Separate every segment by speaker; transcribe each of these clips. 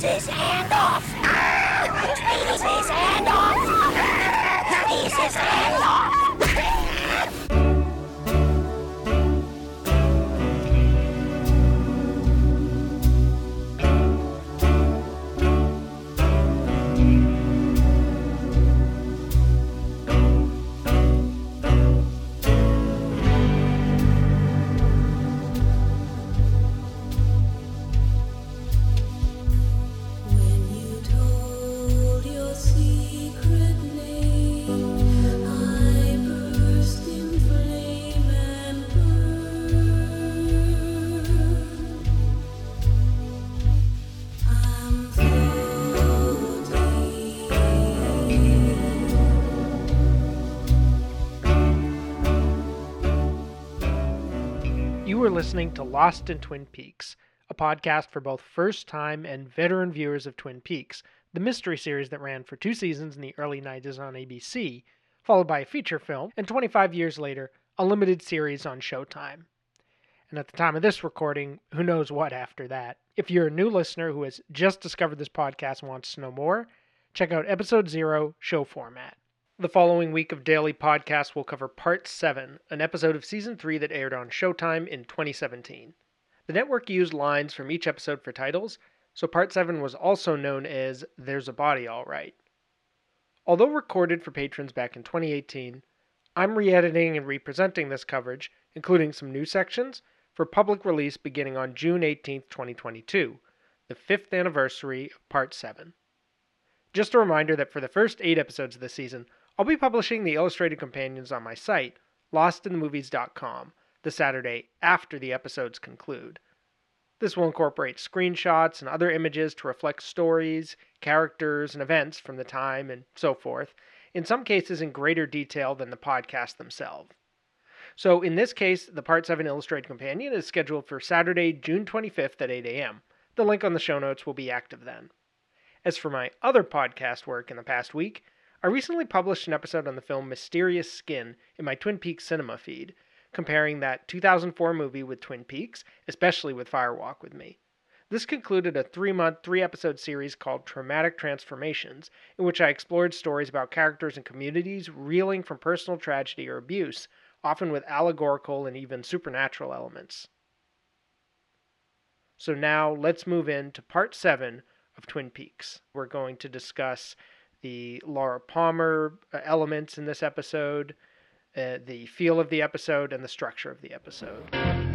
Speaker 1: Tweezers and off! Tweezers and off! Tweezers and off!
Speaker 2: Listening to Lost in Twin Peaks, a podcast for both first time and veteran viewers of Twin Peaks, the mystery series that ran for two seasons in the early 90s on ABC, followed by a feature film, and 25 years later, a limited series on Showtime. And at the time of this recording, who knows what after that. If you're a new listener who has just discovered this podcast and wants to know more, check out episode zero, show format. The following week of daily podcasts will cover Part 7, an episode of Season 3 that aired on Showtime in 2017. The network used lines from each episode for titles, so Part 7 was also known as There's a Body All Right. Although recorded for patrons back in 2018, I'm re editing and representing this coverage, including some new sections, for public release beginning on June 18, 2022, the fifth anniversary of Part 7. Just a reminder that for the first eight episodes of the season, I'll be publishing the illustrated companions on my site, lostinthemovies.com, the Saturday after the episodes conclude. This will incorporate screenshots and other images to reflect stories, characters, and events from the time and so forth, in some cases in greater detail than the podcast themselves. So, in this case, the Part 7 Illustrated Companion is scheduled for Saturday, June 25th at 8 a.m. The link on the show notes will be active then. As for my other podcast work in the past week, I recently published an episode on the film Mysterious Skin in my Twin Peaks cinema feed, comparing that 2004 movie with Twin Peaks, especially with Fire Walk with Me. This concluded a three month, three episode series called Traumatic Transformations, in which I explored stories about characters and communities reeling from personal tragedy or abuse, often with allegorical and even supernatural elements. So now let's move into part seven of Twin Peaks. We're going to discuss the Laura Palmer uh, elements in this episode, uh, the feel of the episode, and the structure of the episode.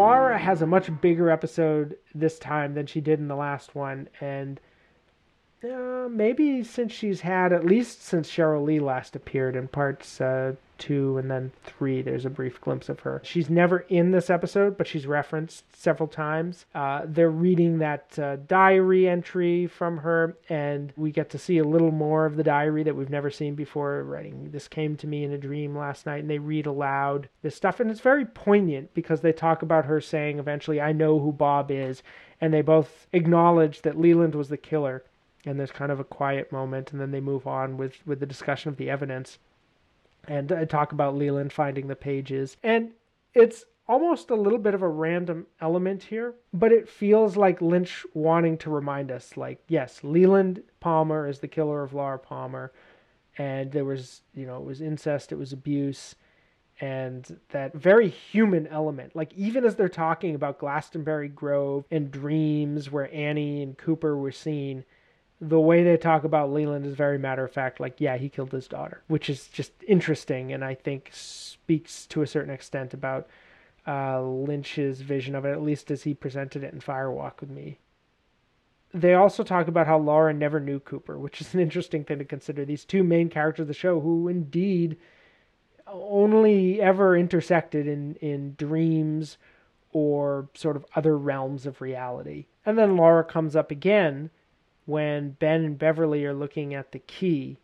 Speaker 2: Laura has a much bigger episode this time than she did in the last one, and uh, maybe since she's had at least since Cheryl Lee last appeared in parts uh, two and then three, there's a brief glimpse of her. She's never in this episode, but she's referenced several times. Uh, they're reading that uh, diary entry from her, and we get to see a little more of the diary that we've never seen before. Writing, This came to me in a dream last night, and they read aloud this stuff, and it's very poignant because they talk about her saying eventually, I know who Bob is, and they both acknowledge that Leland was the killer and there's kind of a quiet moment and then they move on with with the discussion of the evidence and uh, talk about Leland finding the pages and it's almost a little bit of a random element here but it feels like Lynch wanting to remind us like yes Leland Palmer is the killer of Laura Palmer and there was you know it was incest it was abuse and that very human element. Like even as they're talking about Glastonbury Grove and dreams where Annie and Cooper were seen, the way they talk about Leland is very matter of fact, like, yeah, he killed his daughter, which is just interesting and I think speaks to a certain extent about uh, Lynch's vision of it, at least as he presented it in Fire Walk with Me. They also talk about how Laura never knew Cooper, which is an interesting thing to consider. These two main characters of the show, who indeed only ever intersected in, in dreams or sort of other realms of reality. And then Laura comes up again when Ben and Beverly are looking at the key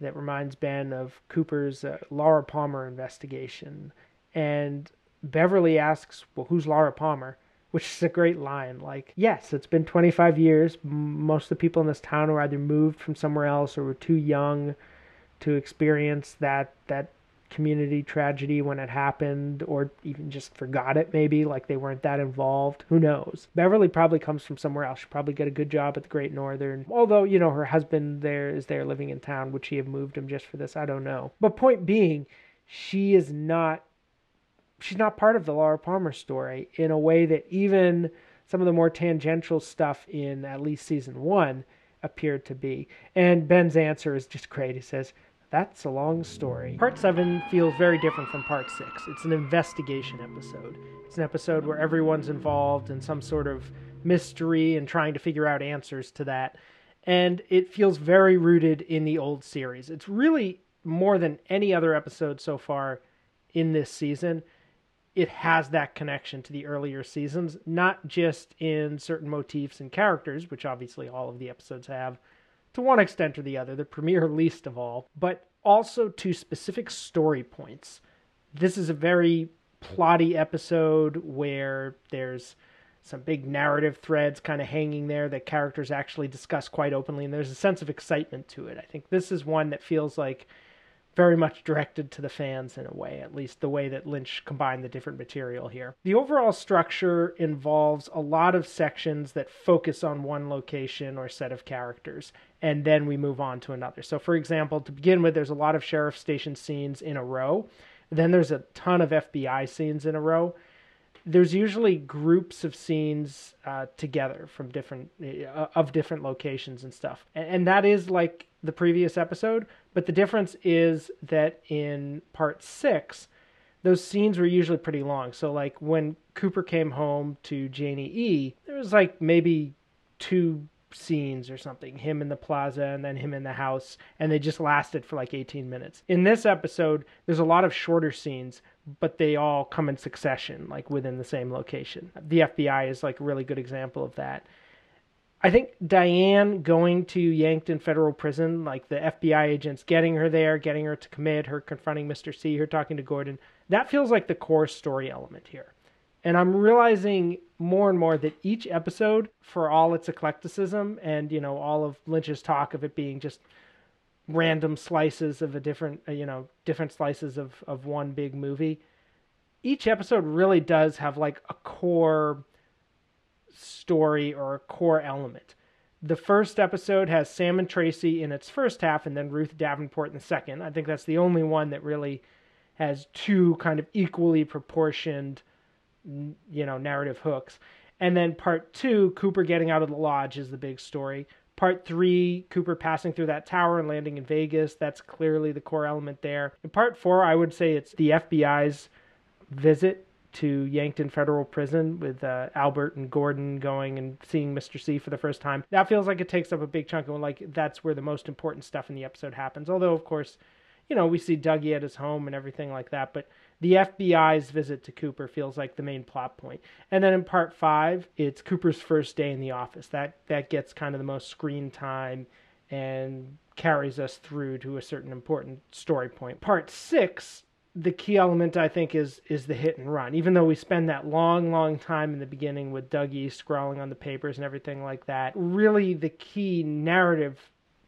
Speaker 2: that reminds Ben of Cooper's uh, Laura Palmer investigation. And Beverly asks, Well, who's Laura Palmer? Which is a great line. Like, yes, it's been 25 years. Most of the people in this town were either moved from somewhere else or were too young to experience that that community tragedy when it happened or even just forgot it maybe like they weren't that involved who knows? Beverly probably comes from somewhere else. She probably got a good job at the great northern. Although you know her husband there is there living in town would she have moved him just for this? I don't know. But point being she is not she's not part of the laura palmer story in a way that even some of the more tangential stuff in at least season one appeared to be. And ben's answer is just great he says that's a long story. Part 7 feels very different from Part 6. It's an investigation episode. It's an episode where everyone's involved in some sort of mystery and trying to figure out answers to that. And it feels very rooted in the old series. It's really more than any other episode so far in this season. It has that connection to the earlier seasons, not just in certain motifs and characters, which obviously all of the episodes have, to one extent or the other, the premiere least of all, but also to specific story points. This is a very plotty episode where there's some big narrative threads kind of hanging there that characters actually discuss quite openly, and there's a sense of excitement to it. I think this is one that feels like very much directed to the fans in a way, at least the way that Lynch combined the different material here. The overall structure involves a lot of sections that focus on one location or set of characters, and then we move on to another. So, for example, to begin with, there's a lot of sheriff station scenes in a row. Then there's a ton of FBI scenes in a row. There's usually groups of scenes uh, together from different uh, of different locations and stuff, and, and that is like the previous episode. But the difference is that in part six, those scenes were usually pretty long. So, like when Cooper came home to Janie E, there was like maybe two scenes or something him in the plaza and then him in the house and they just lasted for like 18 minutes in this episode there's a lot of shorter scenes but they all come in succession like within the same location the fbi is like a really good example of that I think Diane going to Yankton Federal Prison, like the FBI agents getting her there, getting her to commit, her confronting Mr. C, her talking to Gordon, that feels like the core story element here. And I'm realizing more and more that each episode, for all its eclecticism and, you know, all of Lynch's talk of it being just random slices of a different, uh, you know, different slices of, of one big movie, each episode really does have like a core story or a core element. The first episode has Sam and Tracy in its first half, and then Ruth Davenport in the second. I think that's the only one that really has two kind of equally proportioned, you know, narrative hooks. And then part two, Cooper getting out of the lodge is the big story. Part three, Cooper passing through that tower and landing in Vegas. That's clearly the core element there. In part four, I would say it's the FBI's visit to Yankton Federal Prison with uh, Albert and Gordon going and seeing Mr. C for the first time. That feels like it takes up a big chunk of like that's where the most important stuff in the episode happens. Although of course, you know, we see Dougie at his home and everything like that, but the FBI's visit to Cooper feels like the main plot point. And then in part 5, it's Cooper's first day in the office. That that gets kind of the most screen time and carries us through to a certain important story point. Part 6 the key element I think is is the hit and run. Even though we spend that long, long time in the beginning with Dougie scrawling on the papers and everything like that, really the key narrative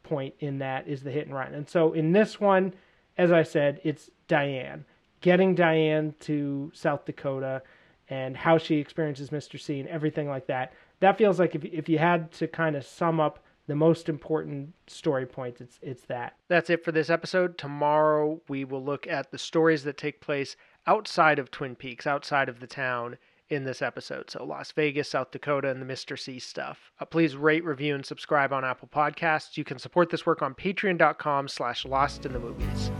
Speaker 2: point in that is the hit and run. And so in this one, as I said, it's Diane getting Diane to South Dakota and how she experiences Mr. C and everything like that. That feels like if if you had to kind of sum up the most important story points it's it's that that's it for this episode tomorrow we will look at the stories that take place outside of twin peaks outside of the town in this episode. So Las Vegas, South Dakota, and the Mr. C stuff. Uh, please rate, review, and subscribe on Apple Podcasts. You can support this work on patreon.com slash lost in the movies.